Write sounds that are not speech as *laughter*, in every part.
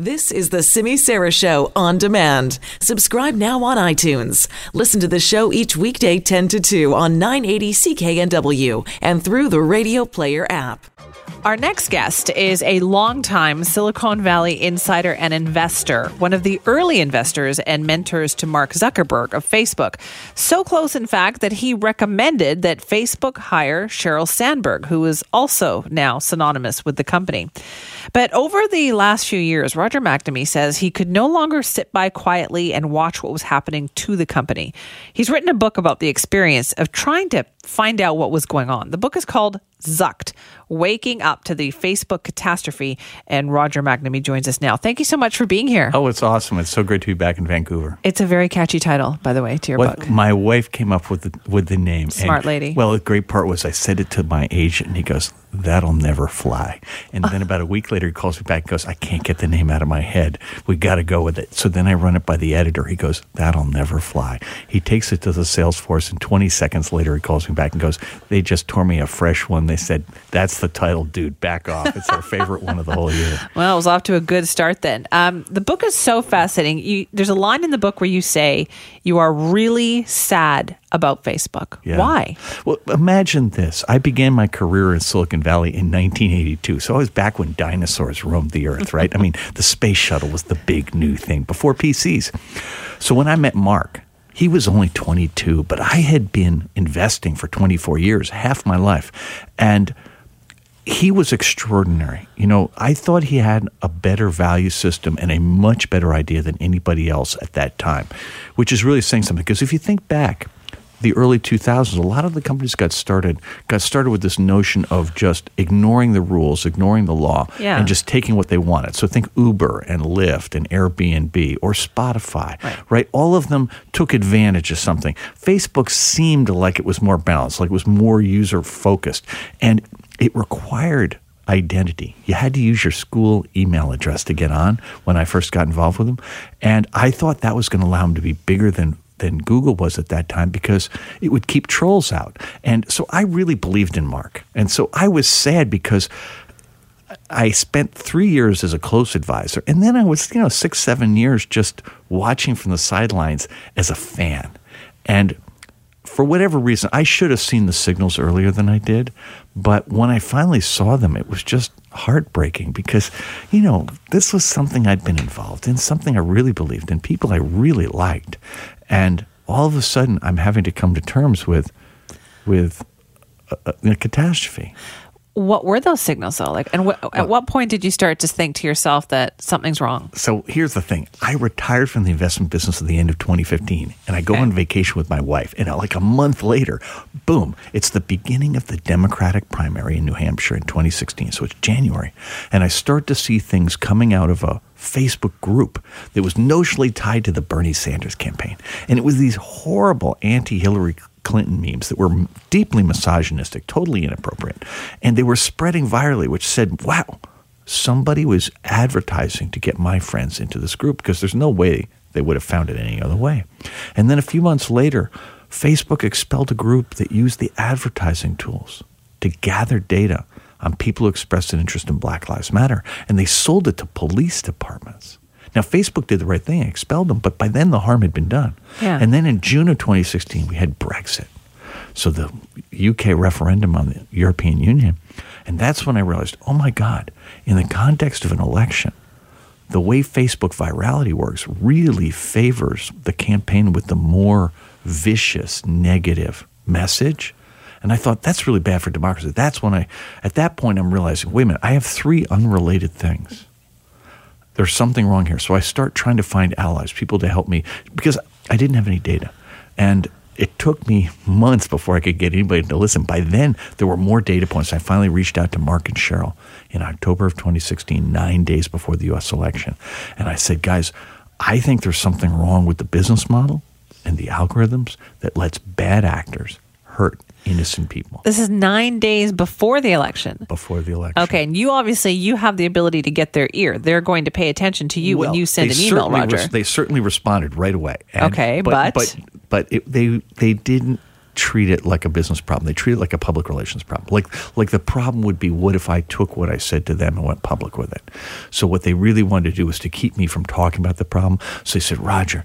This is the Simi Sara Show on demand. Subscribe now on iTunes. Listen to the show each weekday 10 to 2 on 980 CKNW and through the Radio Player app. Our next guest is a longtime Silicon Valley insider and investor, one of the early investors and mentors to Mark Zuckerberg of Facebook. So close, in fact, that he recommended that Facebook hire Sheryl Sandberg, who is also now synonymous with the company. But over the last few years, Roger McNamee says he could no longer sit by quietly and watch what was happening to the company. He's written a book about the experience of trying to find out what was going on. The book is called Zucked, Waking Up to the Facebook Catastrophe. And Roger McNamee joins us now. Thank you so much for being here. Oh, it's awesome. It's so great to be back in Vancouver. It's a very catchy title, by the way, to your What book. my wife came up with the, with the name. Smart And- lady. Well, the great part was I said it to my agent, and he goes, "That'll never fly." And then about a week later, he calls me back and goes, "I can't get the name out of my head. We got to go with it." So then I run it by the editor. He goes, "That'll never fly." He takes it to the sales force, and 20 seconds later, he calls me back and goes, "They just tore me a fresh one. They said that's the title, dude. Back off. It's our favorite one of the whole year." *laughs* Well, it was off to a good start then. Um, the book is so fascinating. You, there's a line in the book where you say you are really sad about Facebook. Yeah. Why? Well, imagine this. I began my career in Silicon Valley in 1982. So I was back when dinosaurs roamed the earth, right? I mean, the space shuttle was the big new thing before PCs. So when I met Mark, he was only 22, but I had been investing for 24 years, half my life. And he was extraordinary. You know, I thought he had a better value system and a much better idea than anybody else at that time, which is really saying something. Because if you think back, the early 2000s, a lot of the companies got started got started with this notion of just ignoring the rules, ignoring the law, Yeah. and just taking what they wanted. So think Uber and Lyft and Airbnb or Spotify, Right. right? All of them took advantage of something. Facebook seemed like it was more balanced, like it was more user focused, and it required identity. You had to use your school email address to get on when I first got involved with them. And I thought that was going to allow them to be bigger than than Google was at that time because it would keep trolls out. And so I really believed in Mark. And so I was sad because I spent three years as a close advisor, and then I was, you know, six, seven years just watching from the sidelines as a fan. And for whatever reason, I should have seen the signals earlier than I did. But when I finally saw them, it was just heartbreaking because, you know, this was something I'd been involved in, something I really believed in, people I really liked. And all of a sudden, I'm having to come to terms with, with a, a, catastrophe. What were those signals though? Like, and wh- at what point did you start to think to yourself that something's wrong? So here's the thing. I retired from the investment business at the end of 2015, and I go Okay. on vacation with my wife. And uh, like a month later, boom, it's the beginning of the Democratic primary in New Hampshire in 2016. So it's January. And I start to see things coming out of a Facebook group that was notionally tied to the Bernie Sanders campaign. And it was these horrible anti Hillary Clinton memes that were deeply misogynistic, totally inappropriate. And they were spreading virally, which said, wow, somebody was advertising to get my friends into this group because there's no way they would have found it any other way. And then a few months later, Facebook expelled a group that used the advertising tools to gather data on people who expressed an interest in Black Lives Matter, and they sold it to police departments. Now, Facebook did the right thing, expelled them, but by then the harm had been done. Yeah. And then in June of 2016, we had Brexit. So the UK referendum on the European Union. And that's when I realized, oh my God, in the context of an election, the way Facebook virality works really favors the campaign with the more vicious, negative message. And I thought that's really bad for democracy. That's when I, at that point, I'm realizing, wait a minute, I have three unrelated things. There's something wrong here. So I start trying to find allies, people to help me, because I didn't have any data. And it took me months before I could get anybody to listen. By then, there were more data points. I finally reached out to Mark and Sheryl in October of 2016, nine days before the US election. And I said, guys, I think there's something wrong with the business model and the algorithms that lets bad actors hurt innocent people This is nine days before the election. before the election. Okay, and you obviously you have the ability to get their ear. They're going to pay attention to you when you send an email, Roger. res- they certainly responded right away. And- Okay, but- but but it, they they didn't treat it like a business problem. They treat it like a public relations problem. Like like the problem would be what if I took what I said to them and went public with it. So what they really wanted to do was to keep me from talking about the problem. So they said, Roger,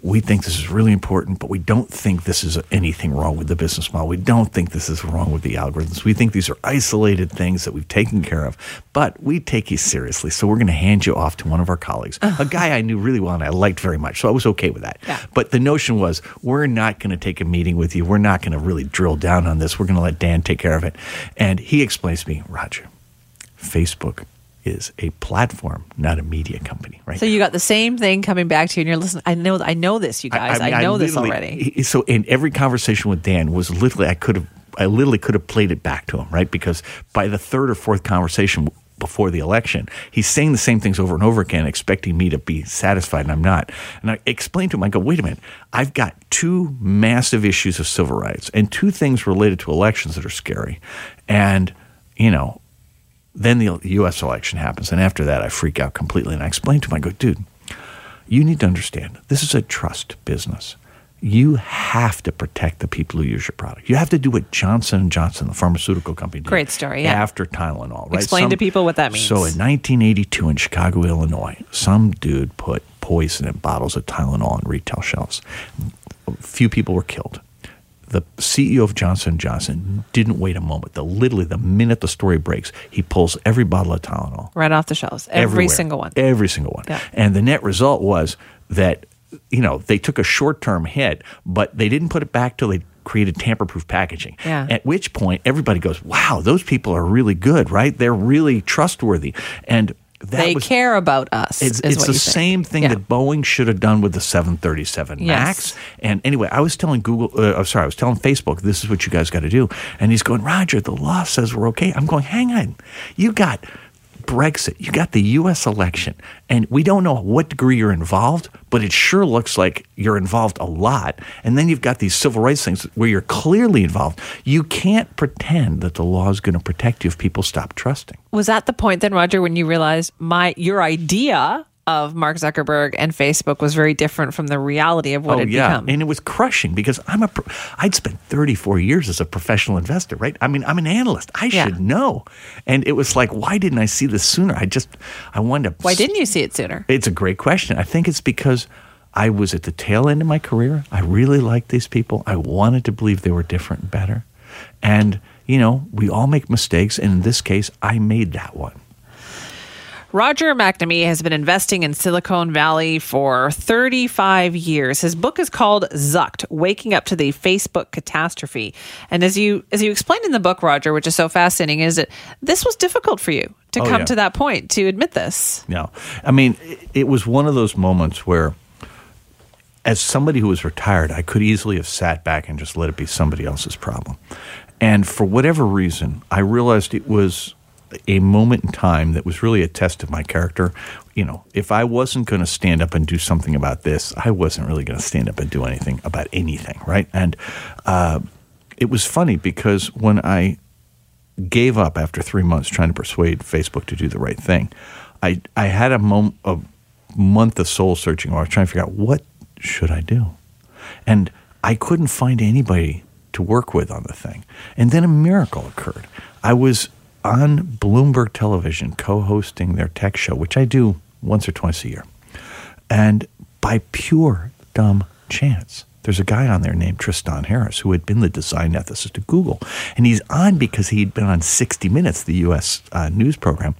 we think this is really important, but we don't think this is anything wrong with the business model. We don't think this is wrong with the algorithms. We think these are isolated things that we've taken care of, but we take you seriously. So we're going to hand you off to one of our colleagues, a guy I knew really well and I liked very much. So I was okay with that. Yeah. But the notion was, we're not going to take a meeting with you. We're not going to really drill down on this. We're going to let Dan take care of it. And he explains to me, Roger, Facebook is a platform, not a media company, right? So you got the same thing coming back to you, and you're listening. I know, I know this, you guys. I, mean, know this already. So in every conversation with Dan was literally I could have I literally could have played it back to him, right? Because by the third or fourth conversation before the election, he's saying the same things over and over again, expecting me to be satisfied, and I'm not. And I explained to him, I go, wait a minute, I've got two massive issues of civil rights and two things related to elections that are scary. And, you know, then the U.S. election happens, and after that, I freak out completely. And I explain to him, I go, dude, you need to understand this is a trust business. You have to protect the people who use your product. You have to do what Johnson and Johnson, the pharmaceutical company, did Great story, yeah. after Tylenol. Right? Explain to people what that means. So in 1982 in Chicago, Illinois, some dude put poison in bottles of Tylenol on retail shelves. A few people were killed the CEO of Johnson Johnson didn't wait a moment. The literally the minute the story breaks, he pulls every bottle of Tylenol, right off the shelves, every everywhere. single one. every single one. Yeah. And the net result was that you know they took a short term hit, but they didn't put it back till they created tamper proof packaging. Yeah. At which point everybody goes, "Wow, those people are really good, right? They're really trustworthy." And they was, care about us. it's, is it's the same thing Yeah. that Boeing should have done with the 737 Yes. Max. And anyway, I was telling Google, uh, I'm sorry, I was telling Facebook, this is what you guys got to do. And he's going, Roger, the law says we're okay. I'm going, hang on. You got Brexit, you got the U.S. election, and we don't know what degree you're involved, but it sure looks like you're involved a lot. And then you've got these civil rights things where you're clearly involved. You can't pretend that the law is going to protect you if people stop trusting. Was that the point then, Roger, when you realized my your idea of Mark Zuckerberg and Facebook was very different from the reality of what oh it yeah, become? and it was crushing because I'm a pro- I'd spent 34 years as a professional investor, right? I mean, I'm an analyst. I Yeah. should know. And it was like, why didn't I see this sooner? I just I wanted to. Why didn't you see it sooner? It's a great question. I think it's because I was at the tail end of my career. I really liked these people. I wanted to believe they were different and better. And you know, we all make mistakes, and in this case, I made that one. Roger McNamee has been investing in Silicon Valley for 35 years. His book is called Zucked: Waking Up to the Facebook Catastrophe. And as you as you explained in the book, Roger, which is so fascinating, is that this was difficult for you to Oh, come yeah. to that point to admit this. Yeah, I mean, it, it was one of those moments where, as somebody who was retired, I could easily have sat back and just let it be somebody else's problem. And for whatever reason, I realized it was a moment in time that was really a test of my character. You know, if I wasn't going to stand up and do something about this, I wasn't really going to stand up and do anything about anything, right? And uh, it was funny because when I gave up after three months trying to persuade Facebook to do the right thing. I I had a mom, a month of soul searching I was trying to figure out what should I do, and I couldn't find anybody to work with on the thing. And then a miracle occurred. I was on Bloomberg Television co-hosting their tech show, which I do once or twice a year, and by pure dumb chance. There's a guy on there named Tristan Harris who had been the design ethicist at Google. And he's on because he'd been on 60 Minutes, the US uh, news program,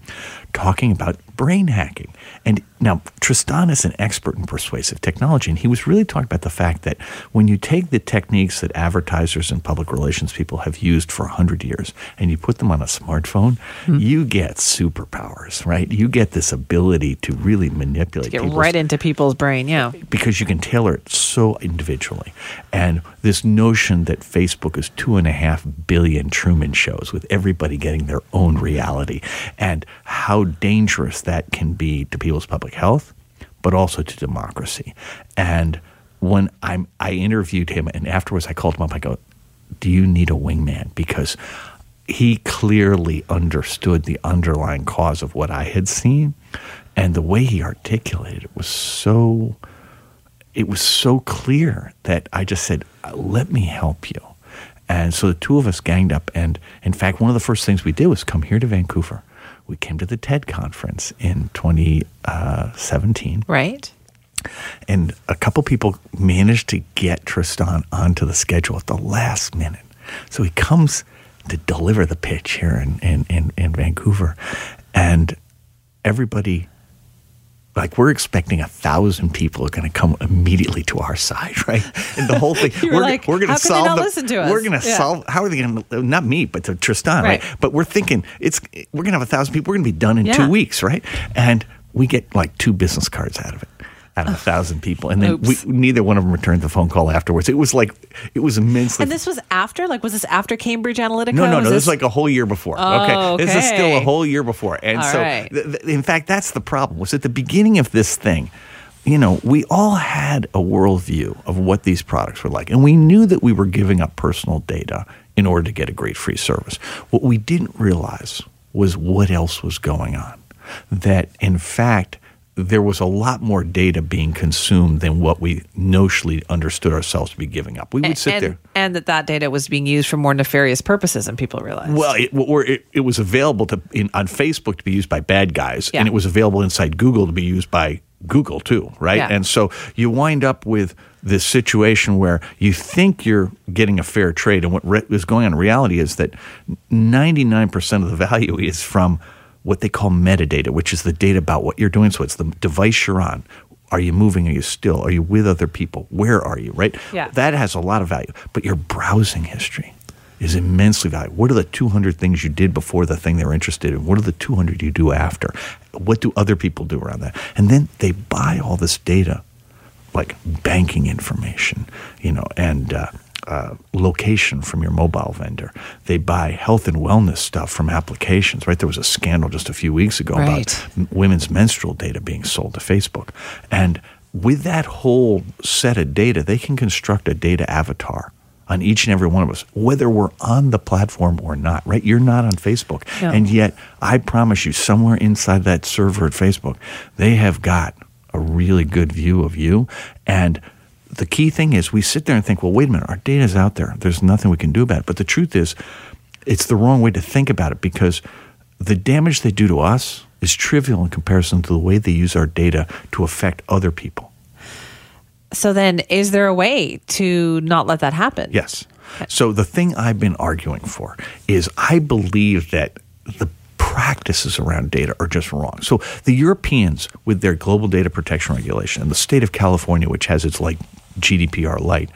talking about brain hacking. And now Tristan is an expert in persuasive technology. And he was really talking about the fact that when you take the techniques that advertisers and public relations people have used for 100 years and you put them on a smartphone, hmm. you get superpowers, right? You get this ability to really manipulate Get right into people's brain, yeah. because you can tailor it so individually. And this notion that Facebook is two and a half billion Truman shows with everybody getting their own reality and how dangerous that can be to people's public health, but also to democracy. And when I'm, I interviewed him and afterwards I called him up, I go, Do you need a wingman? Because he clearly understood the underlying cause of what I had seen. And the way he articulated it was so it was so clear that I just said, "Let me help you." And so the two of us ganged up. And in fact, one of the first things we did was come here to Vancouver. We came to the TED conference in 2017. Right. And a couple people managed to get Tristan onto the schedule at the last minute. So he comes to deliver the pitch here in, in, in, in Vancouver. And everybody like we're expecting a thousand people are going to come immediately to our side, *laughs* right? And the whole thing, *laughs* we're, like, we're going to solve. Not the, listen to us? We're going to yeah. solve. How are they going to? Not me, but to Tristan, right. right? But we're thinking it's we're going to have a thousand people. We're going to be done in yeah. two weeks, right? And we get like two business cards out of it out of a thousand people, and then we, neither one of them returned the phone call afterwards. It was like it was immensely. And this was after, like, was this after Cambridge Analytica? No, no, no. this, this is like a whole year before. Oh, okay? okay, this is oh, still a whole year before, and all so right. th- th- in fact, that's the problem. Was at the beginning of this thing. You know, we all had a worldview of what these products were like, and we knew that we were giving up personal data in order to get a great free service. What we didn't realize was what else was going on. That, in fact, there was a lot more data being consumed than what we notionally understood ourselves to be giving up. We would sit and, there, and that that data was being used for more nefarious purposes, and people realized. Well, it, or it, it was available to in, on Facebook to be used by bad guys, Yeah. and it was available inside Google to be used by Google too, right? Yeah. And so you wind up with this situation where you think you're getting a fair trade, and what re- is going on in reality is that 99% of the value is from what they call metadata, which is the data about what you're doing. So it's the device you're on. Are you moving? Are you still? Are you with other people? Where are you? Right? Yeah. That has a lot of value. But your browsing history is immensely valuable. What are the 200 things you did before the thing they're interested in? What are the 200 you do after? What do other people do around that? And then they buy all this data, like banking information, you know, and uh, uh, location from your mobile vendor. They buy health and wellness stuff from applications, right? There was a scandal just a few weeks ago Right. about women's menstrual data being sold to Facebook. And with that whole set of data, they can construct a data avatar on each and every one of us, whether we're on the platform or not, right? You're not on Facebook. No. And yet, I promise you, somewhere inside that server at Facebook, they have got a really good view of you. And the key thing is we sit there and think, well, wait a minute, our data's out there. There's nothing we can do about it. But the truth is, it's the wrong way to think about it because the damage they do to us is trivial in comparison to the way they use our data to affect other people. So then, is there a way to not let that happen? Yes. So the thing I've been arguing for is I believe that the practices around data are just wrong. So the Europeans with their global data protection regulation and the state of California which has its like GDPR light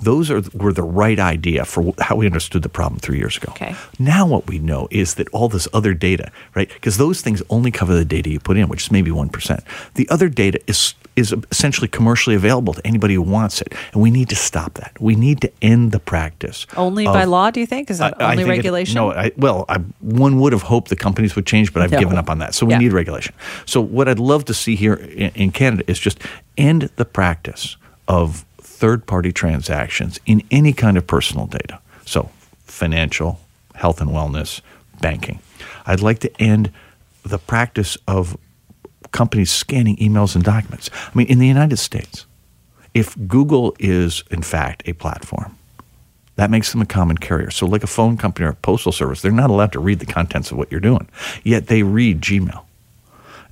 those are were the right idea for how we understood the problem 3 years ago. Okay. Now what we know is that all this other data, right? Because those things only cover the data you put in, which is maybe 1%. The other data is is essentially commercially available to anybody who wants it. And we need to stop that. We need to end the practice. Only of- by law, do you think? Is that I- I only it- regulation? no, I, well, I, one would have hoped the companies would change, but I've No. given up on that. So we Yeah. need regulation. So what I'd love to see here in, in Canada is just end the practice of third-party transactions in any kind of personal data. So financial, health and wellness, banking. I'd like to end the practice of companies scanning emails and documents. I mean, in the United States, if Google is in fact a platform, that makes them a common carrier. So, like a phone company or a postal service, they're not allowed to read the contents of what you're doing. Yet they read Gmail.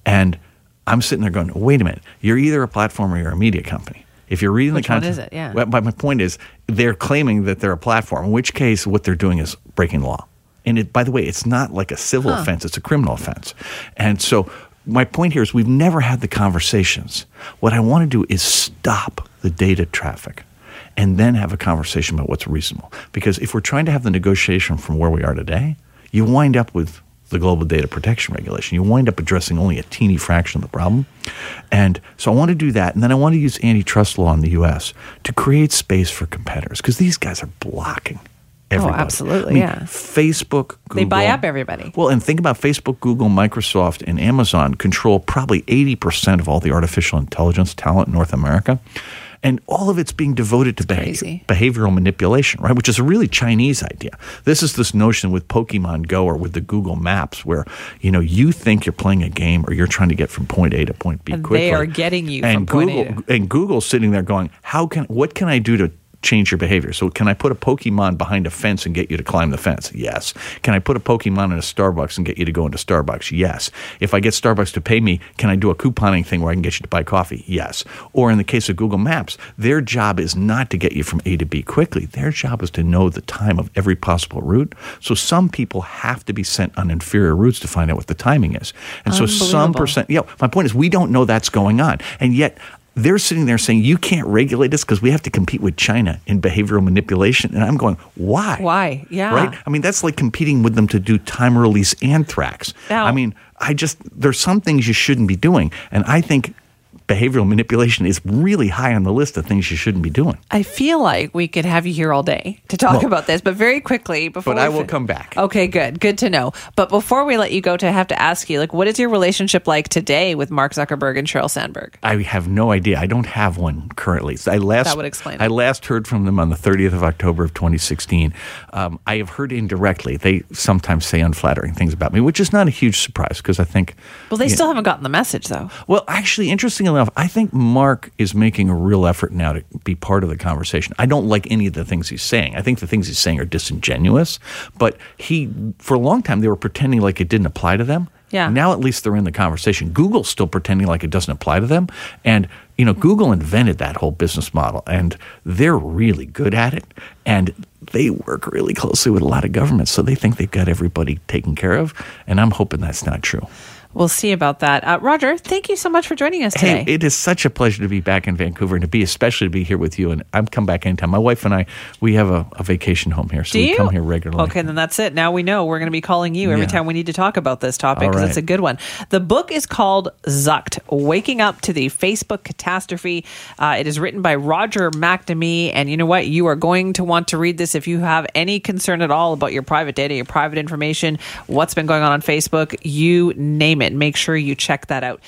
And I'm sitting there going, wait a minute, you're either a platform or you're a media company. If you're reading Which the one content, is it? Yeah. Well, but my point is, they're claiming that they're a platform. In which case, what they're doing is breaking the law. And it, by the way, it's not like a civil offense; it's a criminal offense. And so, my point here is, we've never had the conversations. What I want to do is stop the data traffic, and then have a conversation about what's reasonable. Because if we're trying to have the negotiation from where we are today, you wind up with the global data protection regulation. You wind up addressing only a teeny fraction of the problem. And so I want to do that. And then I want to use antitrust law in the US to create space for competitors because these guys are blocking oh, everybody. Oh, absolutely, I mean, yeah. Facebook, Google. They buy up everybody. Well, and think about Facebook, Google, Microsoft, and Amazon control probably 80% of all the artificial intelligence talent in North America. And all of it's being devoted to behav- crazy. behavioral manipulation, right? Which is a really Chinese idea. This is this notion with Pokemon Go or with the Google Maps where, you know, you think you're playing a game or you're trying to get from point A to point B And quickly. they are getting you and from point A Google, And Google's sitting there going, how can, what can I do to change your behavior. So, can I put a Pokemon behind a fence and get you to climb the fence? Yes. Can I put a Pokemon in a Starbucks and get you to go into Starbucks? Yes. If I get Starbucks to pay me, can I do a couponing thing where I can get you to buy coffee? Yes. Or in the case of Google Maps, their job is not to get you from A to B quickly. Their job is to know the time of every possible route. So, some people have to be sent on inferior routes to find out what the timing is. And so, some percent, yeah, my point is we don't know that's going on. And yet, they're sitting there saying you can't regulate us because we have to compete with China in behavioral manipulation. And I'm going, why? Why? Yeah. Right? I mean, that's like competing with them to do time release anthrax. Now- I mean, I just, there's some things you shouldn't be doing. And I think behavioral manipulation is really high on the list of things you shouldn't be doing. I feel like we could have you here all day to talk Well, about this, but very quickly before. But I will fin- come back. Okay, good, good to know. But before we let you go, to have to ask you, like, what is your relationship like today with Mark Zuckerberg and Sheryl Sandberg? I have no idea. I don't have one currently. I last That would explain it. I last heard from them on the 30th of October of 2016. Um, I have heard indirectly. They sometimes say unflattering things about me, which is not a huge surprise because I think. Well, they still haven't gotten the message, though. Well, actually, enough, I think Mark is making a real effort now to be part of the conversation. I don't like any of the things he's saying. I think the things he's saying are disingenuous, but he, for a long time, they were pretending like it didn't apply to them. Yeah. Now at least they're in the conversation. Google's still pretending like it doesn't apply to them. And, you know, Google invented that whole business model and they're really good at it. And they work really closely with a lot of governments. So they think they've got everybody taken care of. And I'm hoping that's not true. We'll see about that. Uh, Roger, thank you so much for joining us today. Hey, it is such a pleasure to be back in Vancouver and to be, especially to be here with you. And I'm come back anytime. My wife and I, we have a, a vacation home here, so Do we you? come here regularly. Okay, then that's it. Now we know we're going to be calling you every Yeah. time we need to talk about this topic because right. it's a good one. The book is called Zucked Waking Up to the Facebook Catastrophe. Uh, it is written by Roger McNamee. And you know what? You are going to want to read this if you have any concern at all about your private data, your private information, what's been going on on Facebook, you name it. Make sure you check that out.